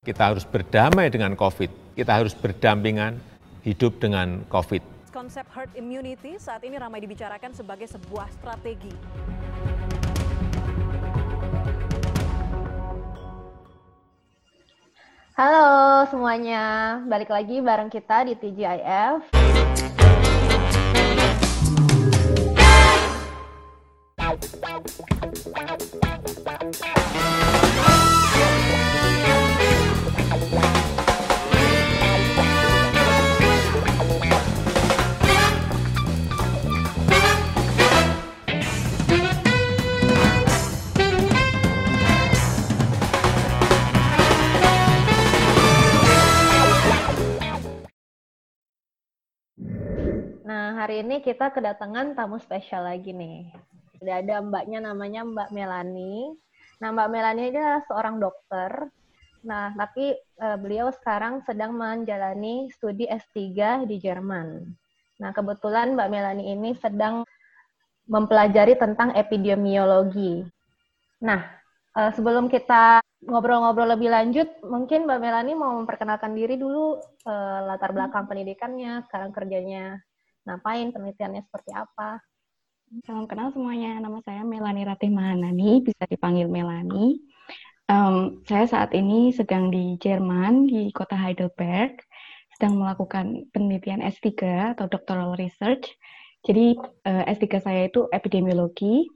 Kita harus berdamai dengan COVID. Kita harus berdampingan hidup dengan COVID. Konsep herd immunity saat ini ramai dibicarakan sebagai sebuah strategi. Halo semuanya, balik lagi bareng kita di TGIF. Hari ini kita kedatangan tamu spesial lagi nih. Sudah ada mbaknya namanya Mbak Melani. Nah, Mbak Melani ini adalah seorang dokter. Nah, tapi uh, beliau sekarang sedang menjalani studi S3 di Jerman. Nah, kebetulan Mbak Melani ini sedang mempelajari tentang epidemiologi. Nah, uh, sebelum kita ngobrol-ngobrol lebih lanjut, mungkin Mbak Melani mau memperkenalkan diri dulu uh, latar belakang pendidikannya, sekarang kerjanya ngapain, penelitiannya seperti apa. Salam kenal semuanya, nama saya Melani Ratih Mahanani, bisa dipanggil Melani. Um, saya saat ini sedang di Jerman, di kota Heidelberg, sedang melakukan penelitian S3 atau doctoral research. Jadi uh, S3 saya itu epidemiologi,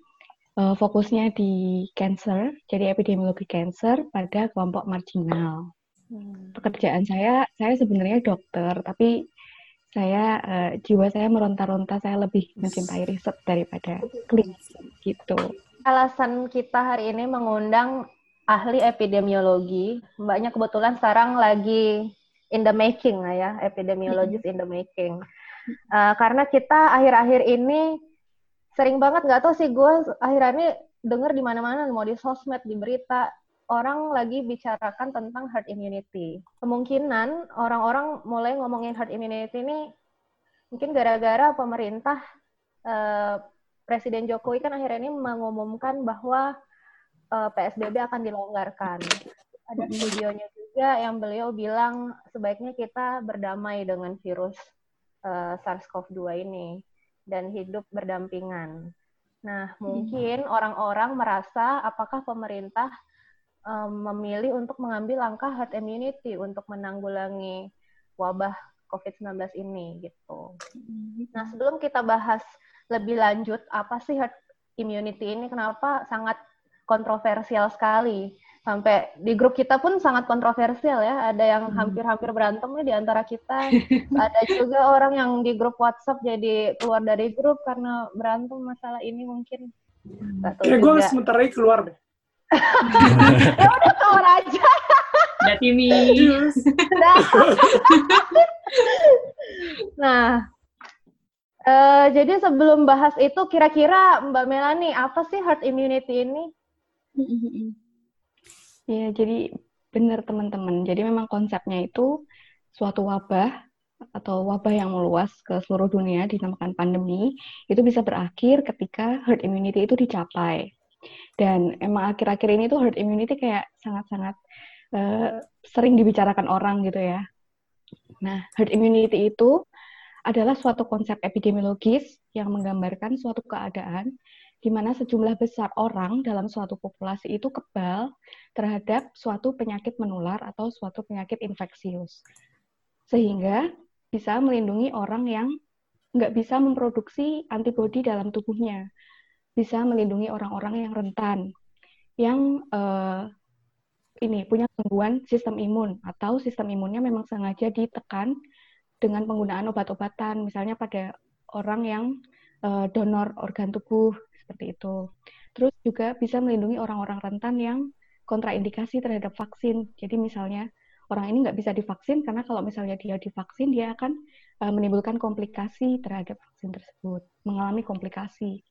uh, fokusnya di cancer, jadi epidemiologi cancer pada kelompok marginal. Hmm. Pekerjaan saya, saya sebenarnya dokter, tapi saya uh, jiwa saya meronta-ronta saya lebih mencintai riset daripada klinis gitu. Alasan kita hari ini mengundang ahli epidemiologi, mbaknya kebetulan sekarang lagi in the making lah ya, epidemiologis in the making. Uh, karena kita akhir-akhir ini sering banget nggak tahu sih gue akhir-akhir ini denger di mana-mana mau di sosmed di berita orang lagi bicarakan tentang herd immunity. Kemungkinan orang-orang mulai ngomongin herd immunity ini mungkin gara-gara pemerintah eh, Presiden Jokowi kan akhirnya ini mengumumkan bahwa eh, PSBB akan dilonggarkan. Ada videonya juga yang beliau bilang sebaiknya kita berdamai dengan virus eh, SARS-CoV-2 ini dan hidup berdampingan. Nah, mungkin orang-orang merasa apakah pemerintah um, memilih untuk mengambil langkah herd immunity untuk menanggulangi wabah COVID-19 ini gitu. Nah, sebelum kita bahas lebih lanjut apa sih herd immunity ini? Kenapa sangat kontroversial sekali? Sampai di grup kita pun sangat kontroversial ya. Ada yang hampir-hampir berantem nih di antara kita. Ada juga orang yang di grup WhatsApp jadi keluar dari grup karena berantem masalah ini mungkin. Kayak gue sementara ini keluar deh ya udah keluar aja. Udah Timi. nah, uh, jadi sebelum bahas itu, kira-kira Mbak Melani, apa sih herd immunity ini? Ya, jadi benar teman-teman. Jadi memang konsepnya itu suatu wabah atau wabah yang meluas ke seluruh dunia dinamakan pandemi itu bisa berakhir ketika herd immunity itu dicapai. Dan emang akhir-akhir ini tuh herd immunity kayak sangat-sangat uh, sering dibicarakan orang gitu ya. Nah, herd immunity itu adalah suatu konsep epidemiologis yang menggambarkan suatu keadaan di mana sejumlah besar orang dalam suatu populasi itu kebal terhadap suatu penyakit menular atau suatu penyakit infeksius. Sehingga bisa melindungi orang yang nggak bisa memproduksi antibodi dalam tubuhnya bisa melindungi orang-orang yang rentan, yang uh, ini punya gangguan sistem imun atau sistem imunnya memang sengaja ditekan dengan penggunaan obat-obatan, misalnya pada orang yang uh, donor organ tubuh seperti itu. Terus juga bisa melindungi orang-orang rentan yang kontraindikasi terhadap vaksin. Jadi misalnya orang ini nggak bisa divaksin karena kalau misalnya dia divaksin dia akan uh, menimbulkan komplikasi terhadap vaksin tersebut, mengalami komplikasi.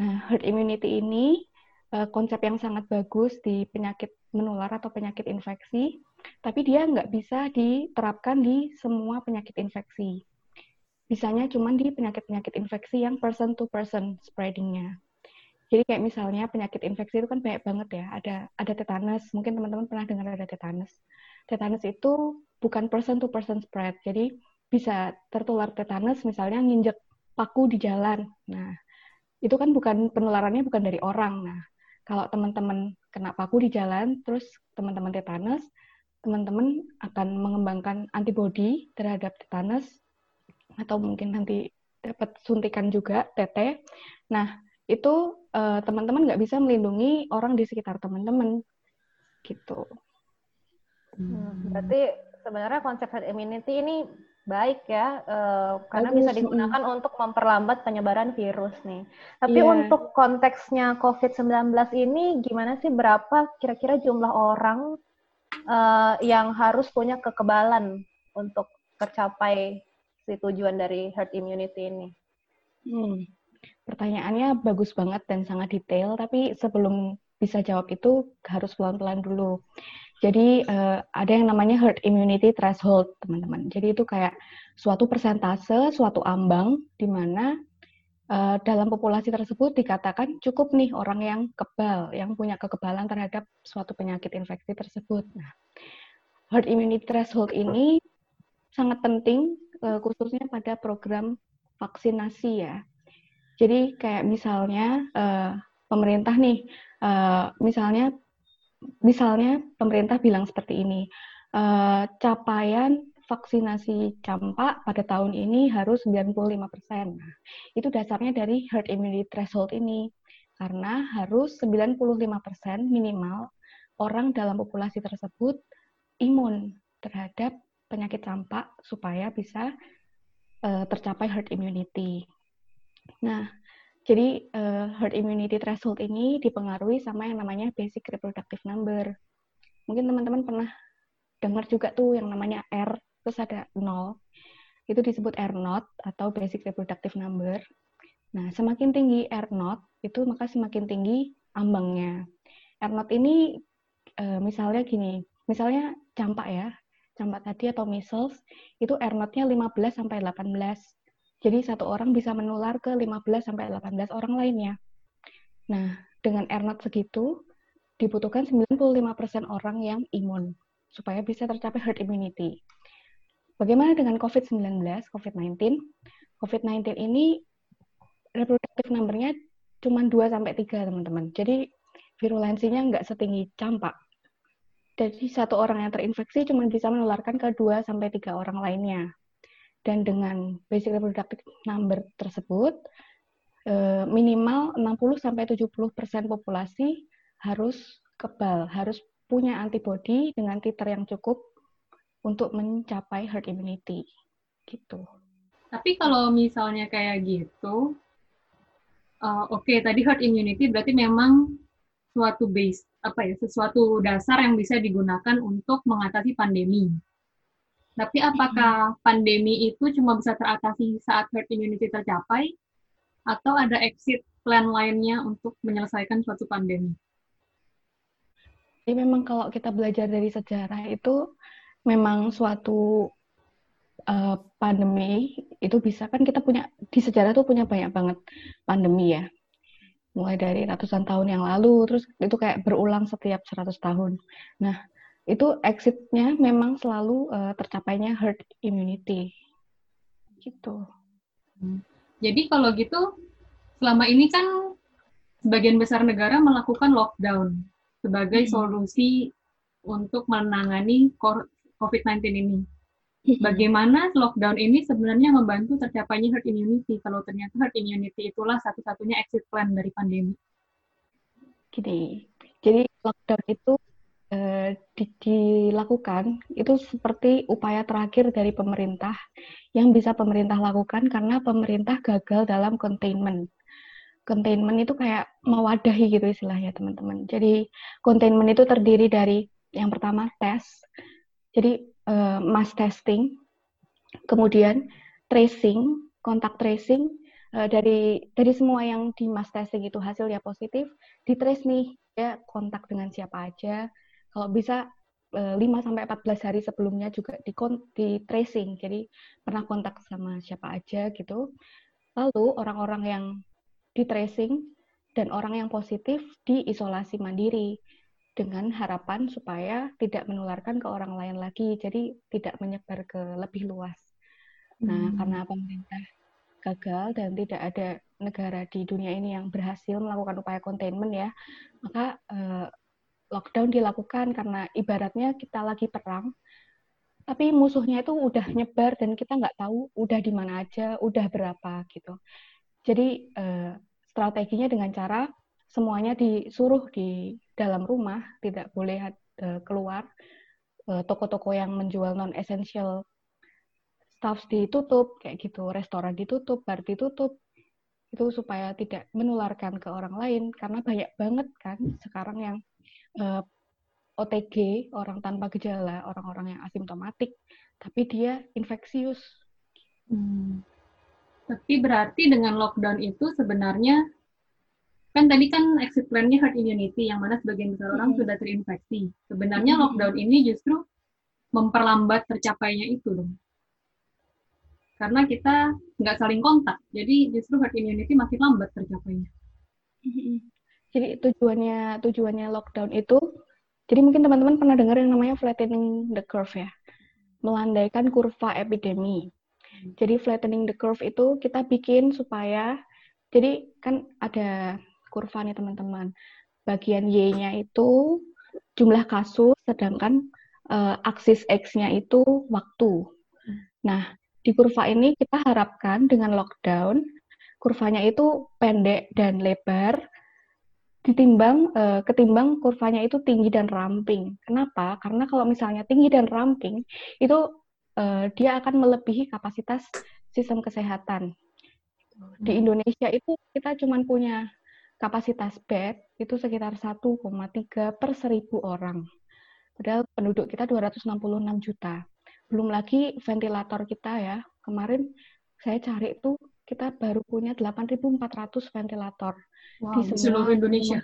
Nah, herd immunity ini uh, konsep yang sangat bagus di penyakit menular atau penyakit infeksi, tapi dia nggak bisa diterapkan di semua penyakit infeksi. Bisanya cuma di penyakit-penyakit infeksi yang person to person spreading-nya. Jadi kayak misalnya penyakit infeksi itu kan banyak banget ya. Ada ada tetanus. Mungkin teman-teman pernah dengar ada tetanus. Tetanus itu bukan person to person spread. Jadi bisa tertular tetanus misalnya nginjek paku di jalan. Nah, itu kan bukan penularannya bukan dari orang. Nah, kalau teman-teman kena paku di jalan, terus teman-teman tetanus, teman-teman akan mengembangkan antibodi terhadap tetanus atau mungkin nanti dapat suntikan juga TT. Nah, itu uh, teman-teman nggak bisa melindungi orang di sekitar teman-teman gitu. Hmm, berarti sebenarnya konsep herd immunity ini baik ya uh, karena bisa digunakan untuk memperlambat penyebaran virus nih. Tapi yeah. untuk konteksnya COVID-19 ini gimana sih berapa kira-kira jumlah orang uh, yang harus punya kekebalan untuk tercapai si tujuan dari herd immunity ini? Hmm. Pertanyaannya bagus banget dan sangat detail, tapi sebelum bisa jawab itu harus pelan-pelan dulu. Jadi uh, ada yang namanya herd immunity threshold, teman-teman. Jadi itu kayak suatu persentase, suatu ambang di mana uh, dalam populasi tersebut dikatakan cukup nih orang yang kebal, yang punya kekebalan terhadap suatu penyakit infeksi tersebut. Nah, herd immunity threshold ini sangat penting uh, khususnya pada program vaksinasi ya. Jadi kayak misalnya uh, pemerintah nih, uh, misalnya misalnya pemerintah bilang seperti ini, uh, capaian vaksinasi campak pada tahun ini harus 95 persen. Nah, itu dasarnya dari herd immunity threshold ini, karena harus 95 persen minimal orang dalam populasi tersebut imun terhadap penyakit campak supaya bisa uh, tercapai herd immunity. Nah, jadi uh, herd immunity threshold ini dipengaruhi sama yang namanya basic reproductive number. Mungkin teman-teman pernah dengar juga tuh yang namanya R, terus ada 0. Itu disebut R not atau basic reproductive number. Nah, semakin tinggi R not, itu maka semakin tinggi ambangnya. R not ini uh, misalnya gini, misalnya campak ya, campak tadi atau measles, itu R not-nya 15 sampai 18 jadi satu orang bisa menular ke 15 sampai 18 orang lainnya. Nah, dengan R0 segitu dibutuhkan 95% orang yang imun supaya bisa tercapai herd immunity. Bagaimana dengan COVID-19, COVID-19? COVID-19 ini reproductive number-nya cuma 2 sampai 3, teman-teman. Jadi virulensinya nggak setinggi campak. Jadi satu orang yang terinfeksi cuma bisa menularkan ke 2 sampai 3 orang lainnya. Dan dengan basic reproductive number tersebut, eh, minimal 60-70% populasi harus kebal, harus punya antibodi dengan titer yang cukup untuk mencapai herd immunity. Gitu. Tapi kalau misalnya kayak gitu, uh, oke okay, tadi herd immunity berarti memang suatu base apa ya sesuatu dasar yang bisa digunakan untuk mengatasi pandemi. Tapi apakah pandemi itu cuma bisa teratasi saat herd immunity tercapai, atau ada exit plan lainnya untuk menyelesaikan suatu pandemi? Jadi memang kalau kita belajar dari sejarah itu memang suatu uh, pandemi itu bisa kan kita punya di sejarah tuh punya banyak banget pandemi ya mulai dari ratusan tahun yang lalu terus itu kayak berulang setiap 100 tahun. Nah, itu exitnya memang selalu uh, tercapainya herd immunity gitu. Hmm. Jadi kalau gitu selama ini kan sebagian besar negara melakukan lockdown sebagai hmm. solusi untuk menangani COVID-19 ini. Hmm. Bagaimana lockdown ini sebenarnya membantu tercapainya herd immunity kalau ternyata herd immunity itulah satu-satunya exit plan dari pandemi? Gini, jadi lockdown itu Eh, di, dilakukan itu seperti upaya terakhir dari pemerintah yang bisa pemerintah lakukan karena pemerintah gagal dalam containment. Containment itu kayak mewadahi gitu istilahnya teman-teman. Jadi containment itu terdiri dari yang pertama tes, jadi uh, mass testing, kemudian tracing, kontak tracing uh, dari dari semua yang di mass testing itu hasilnya positif, di trace nih ya kontak dengan siapa aja, kalau bisa 5 eh, sampai 14 hari sebelumnya juga di, di tracing. Jadi pernah kontak sama siapa aja gitu. Lalu orang-orang yang di tracing dan orang yang positif diisolasi mandiri dengan harapan supaya tidak menularkan ke orang lain lagi, jadi tidak menyebar ke lebih luas. Nah, hmm. karena pemerintah gagal dan tidak ada negara di dunia ini yang berhasil melakukan upaya containment ya, maka eh, lockdown dilakukan karena ibaratnya kita lagi perang, tapi musuhnya itu udah nyebar dan kita nggak tahu udah di mana aja, udah berapa gitu. Jadi eh, strateginya dengan cara semuanya disuruh di dalam rumah, tidak boleh uh, keluar. Uh, toko-toko yang menjual non essential stuff ditutup kayak gitu, restoran ditutup, bar ditutup. Itu supaya tidak menularkan ke orang lain karena banyak banget kan sekarang yang uh, eh, OTG, orang tanpa gejala, orang-orang yang asimptomatik, tapi dia infeksius. Hmm. Tapi berarti dengan lockdown itu sebenarnya kan tadi kan exit plan-nya herd immunity yang mana sebagian besar orang hmm. sudah terinfeksi. Sebenarnya hmm. lockdown ini justru memperlambat tercapainya itu dong. Karena kita nggak saling kontak, jadi justru herd immunity makin lambat tercapainya. Hmm. Jadi tujuannya tujuannya lockdown itu, jadi mungkin teman-teman pernah dengar yang namanya flattening the curve ya, melandaikan kurva epidemi. Hmm. Jadi flattening the curve itu kita bikin supaya jadi kan ada kurva nih teman-teman. Bagian Y-nya itu jumlah kasus, sedangkan uh, aksis X-nya itu waktu. Nah, di kurva ini kita harapkan dengan lockdown, kurvanya itu pendek dan lebar, ditimbang uh, ketimbang kurvanya itu tinggi dan ramping. Kenapa? Karena kalau misalnya tinggi dan ramping, itu uh, dia akan melebihi kapasitas sistem kesehatan. Di Indonesia itu kita cuma punya kapasitas bed itu sekitar 1,3 per seribu orang. Padahal penduduk kita 266 juta. Belum lagi ventilator kita ya. Kemarin saya cari itu kita baru punya 8.400 ventilator wow, di, seluruh Indonesia.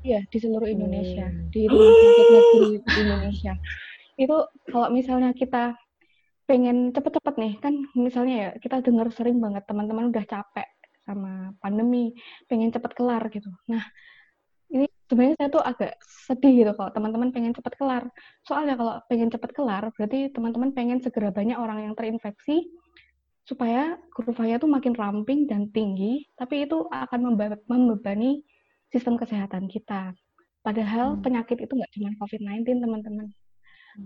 Iya, di seluruh Indonesia, hmm. di rumah sakit negeri Indonesia. Itu kalau misalnya kita pengen cepet-cepet nih, kan misalnya ya kita dengar sering banget teman-teman udah capek sama pandemi, pengen cepat kelar gitu. Nah, ini sebenarnya saya tuh agak sedih gitu kalau teman-teman pengen cepat kelar. Soalnya kalau pengen cepat kelar, berarti teman-teman pengen segera banyak orang yang terinfeksi supaya kurvanya tuh makin ramping dan tinggi, tapi itu akan membebani sistem kesehatan kita. Padahal hmm. penyakit itu nggak cuma COVID-19, teman-teman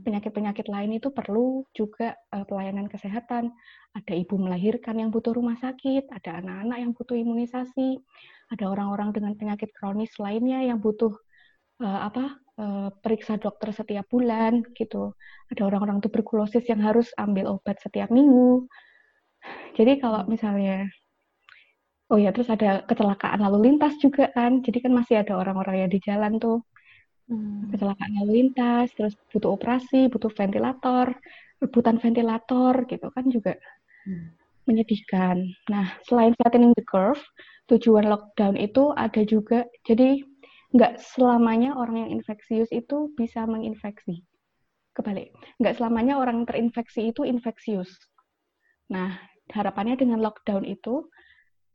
penyakit-penyakit lain itu perlu juga uh, pelayanan kesehatan. Ada ibu melahirkan yang butuh rumah sakit, ada anak-anak yang butuh imunisasi, ada orang-orang dengan penyakit kronis lainnya yang butuh uh, apa uh, periksa dokter setiap bulan gitu. Ada orang-orang tuberkulosis yang harus ambil obat setiap minggu. Jadi kalau misalnya Oh ya, terus ada kecelakaan lalu lintas juga kan. Jadi kan masih ada orang-orang yang di jalan tuh hmm. kecelakaan lalu lintas, terus butuh operasi, butuh ventilator, rebutan ventilator gitu kan juga hmm. menyedihkan. Nah, selain flattening the curve, tujuan lockdown itu ada juga, jadi nggak selamanya orang yang infeksius itu bisa menginfeksi. Kebalik, nggak selamanya orang terinfeksi itu infeksius. Nah, harapannya dengan lockdown itu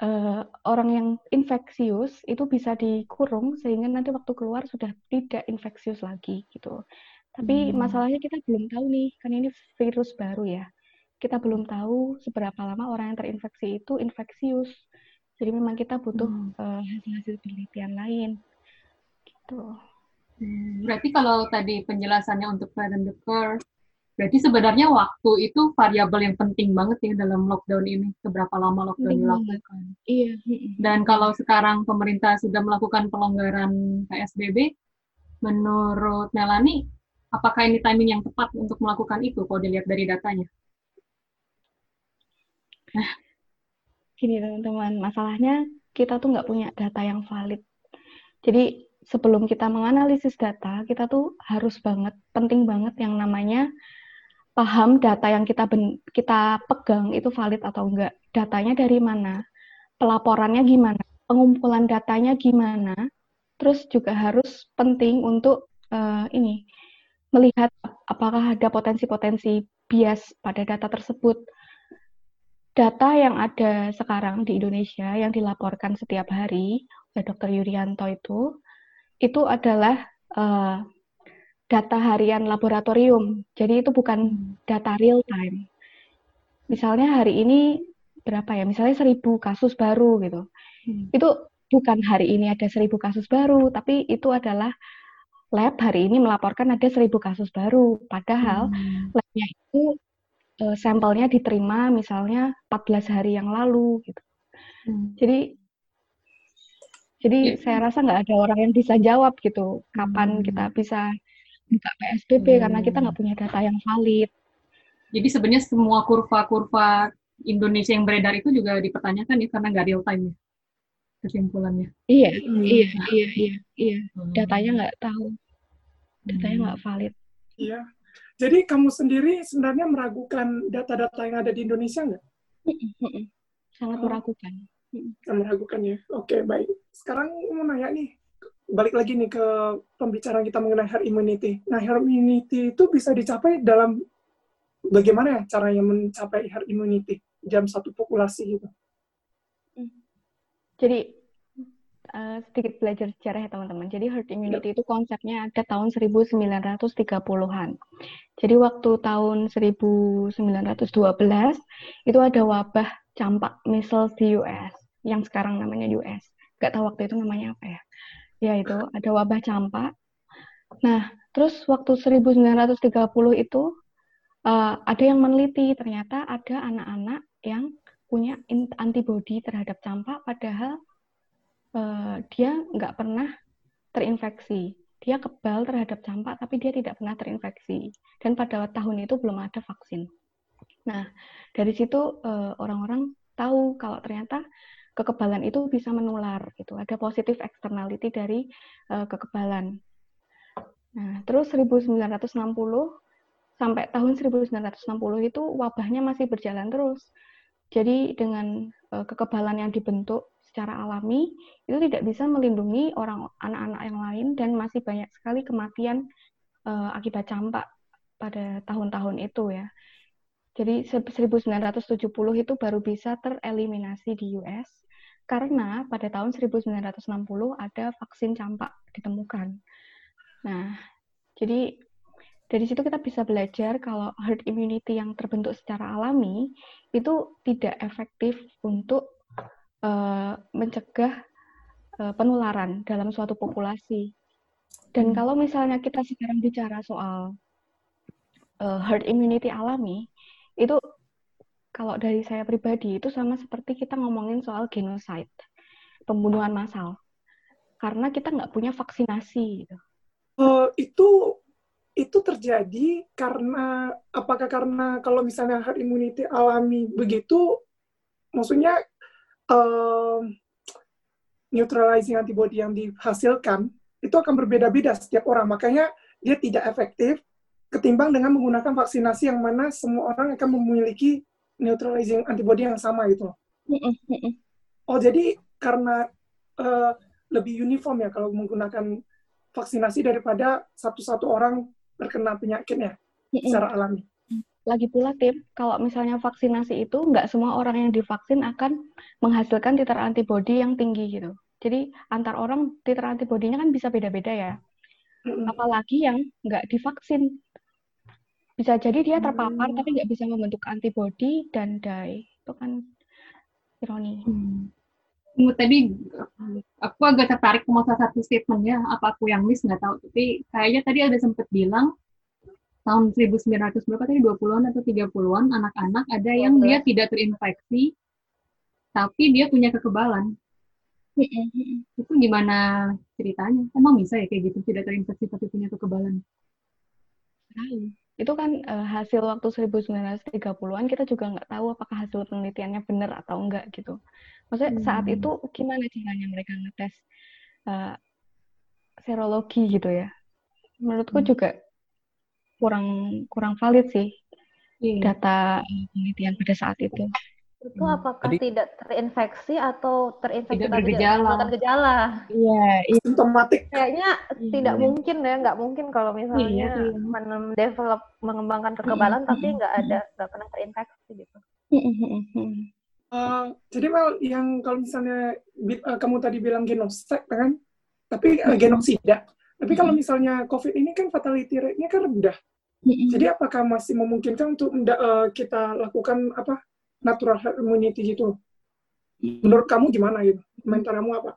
uh, orang yang infeksius itu bisa dikurung sehingga nanti waktu keluar sudah tidak infeksius lagi gitu. Tapi hmm. masalahnya kita belum tahu nih, kan ini virus baru ya. Kita belum tahu seberapa lama orang yang terinfeksi itu infeksius. Jadi memang kita butuh hmm. uh, hasil-hasil penelitian lain. Gitu. Hmm, berarti kalau tadi penjelasannya untuk flatten the curve Berarti sebenarnya waktu itu variabel yang penting banget ya dalam lockdown ini. Seberapa lama lockdown hmm. dilakukan. Iya. Dan kalau sekarang pemerintah sudah melakukan pelonggaran PSBB, menurut Melani, apakah ini timing yang tepat untuk melakukan itu kalau dilihat dari datanya? Nah, gini teman-teman, masalahnya kita tuh nggak punya data yang valid. Jadi sebelum kita menganalisis data, kita tuh harus banget, penting banget yang namanya paham data yang kita ben, kita pegang itu valid atau enggak. Datanya dari mana? Pelaporannya gimana? Pengumpulan datanya gimana? Terus juga harus penting untuk uh, ini melihat apakah ada potensi-potensi bias pada data tersebut. Data yang ada sekarang di Indonesia yang dilaporkan setiap hari uh, Dr. Yurianto itu itu adalah uh, data harian laboratorium. Jadi itu bukan data real time. Misalnya hari ini berapa ya? Misalnya seribu kasus baru gitu. Hmm. Itu bukan hari ini ada seribu kasus baru, tapi itu adalah lab hari ini melaporkan ada seribu kasus baru. Padahal hmm. labnya itu uh, sampelnya diterima misalnya 14 hari yang lalu gitu. Hmm. Jadi jadi ya. saya rasa nggak ada orang yang bisa jawab gitu kapan hmm. kita bisa buka PSBB hmm. karena kita nggak punya data yang valid. Jadi sebenarnya semua kurva-kurva Indonesia yang beredar itu juga dipertanyakan ya karena nggak real time ya kesimpulannya. Iya, hmm. iya, iya, iya, iya. Hmm. Datanya nggak tahu, datanya hmm. nggak valid. Iya. Jadi kamu sendiri sebenarnya meragukan data-data yang ada di Indonesia nggak? Sangat oh. meragukan. Meragukan ya. Oke, baik. Sekarang mau nanya nih, balik lagi nih ke pembicaraan kita mengenai herd immunity. Nah, herd immunity itu bisa dicapai dalam bagaimana ya caranya mencapai herd immunity jam satu populasi gitu? Jadi uh, sedikit belajar sejarah ya teman-teman. Jadi herd immunity itu konsepnya ada tahun 1930-an. Jadi waktu tahun 1912 itu ada wabah campak measles di US yang sekarang namanya US. Gak tahu waktu itu namanya apa ya ya itu ada wabah campak. Nah, terus waktu 1930 itu uh, ada yang meneliti ternyata ada anak-anak yang punya antibodi terhadap campak padahal uh, dia nggak pernah terinfeksi. Dia kebal terhadap campak tapi dia tidak pernah terinfeksi. Dan pada tahun itu belum ada vaksin. Nah, dari situ uh, orang-orang tahu kalau ternyata kekebalan itu bisa menular gitu. Ada positif externality dari uh, kekebalan. Nah, terus 1960 sampai tahun 1960 itu wabahnya masih berjalan terus. Jadi dengan uh, kekebalan yang dibentuk secara alami itu tidak bisa melindungi orang anak-anak yang lain dan masih banyak sekali kematian uh, akibat campak pada tahun-tahun itu ya. Jadi 1970 itu baru bisa tereliminasi di US karena pada tahun 1960 ada vaksin campak ditemukan. Nah, jadi dari situ kita bisa belajar kalau herd immunity yang terbentuk secara alami itu tidak efektif untuk uh, mencegah uh, penularan dalam suatu populasi. Dan hmm. kalau misalnya kita sekarang bicara soal uh, herd immunity alami, itu kalau dari saya pribadi itu sama seperti kita ngomongin soal genocide, pembunuhan massal. Karena kita nggak punya vaksinasi. Uh, itu itu terjadi karena apakah karena kalau misalnya herd immunity alami begitu, maksudnya uh, neutralizing antibody yang dihasilkan itu akan berbeda-beda setiap orang. Makanya dia tidak efektif ketimbang dengan menggunakan vaksinasi yang mana semua orang akan memiliki neutralizing antibody yang sama gitu. Oh jadi karena uh, lebih uniform ya kalau menggunakan vaksinasi daripada satu-satu orang terkena penyakitnya secara alami. Lagi pula tim, kalau misalnya vaksinasi itu nggak semua orang yang divaksin akan menghasilkan titer antibody yang tinggi gitu. Jadi antar orang titer antibodinya kan bisa beda-beda ya. Apalagi yang nggak divaksin bisa jadi dia terpapar hmm. tapi nggak bisa membentuk antibody dan die itu kan ironi. Hmm. tadi aku agak tertarik sama salah satu statementnya. Apa aku yang miss nggak tahu. Tapi kayaknya tadi ada sempat bilang tahun 1900 berapa tadi? 20-an atau 30-an anak-anak ada yang dia tidak terinfeksi tapi dia punya kekebalan. Itu gimana ceritanya? Emang bisa ya kayak gitu tidak terinfeksi tapi punya kekebalan itu kan uh, hasil waktu 1930-an kita juga nggak tahu apakah hasil penelitiannya benar atau enggak gitu. Maksudnya hmm. saat itu gimana caranya mereka ngetes uh, serologi gitu ya? Menurutku hmm. juga kurang kurang valid sih yeah. data penelitian pada saat itu itu hmm. apakah Jadi, tidak terinfeksi atau terinfeksi tidak bergejala? Tidak gejala. Iya, yeah, sintomatik. Kayaknya yeah. tidak mungkin ya, nggak mungkin kalau misalnya yeah, yeah. mendevelop mengembangkan kekebalan yeah. tapi nggak ada nggak pernah terinfeksi gitu. Uh, jadi mal yang kalau misalnya uh, kamu tadi bilang genosek ya kan, tapi uh, genosida. Tapi kalau misalnya COVID ini kan fatality rate-nya kan rendah. Jadi apakah masih memungkinkan untuk uh, kita lakukan apa natural immunity gitu menurut kamu gimana gitu? Komentar kamu apa?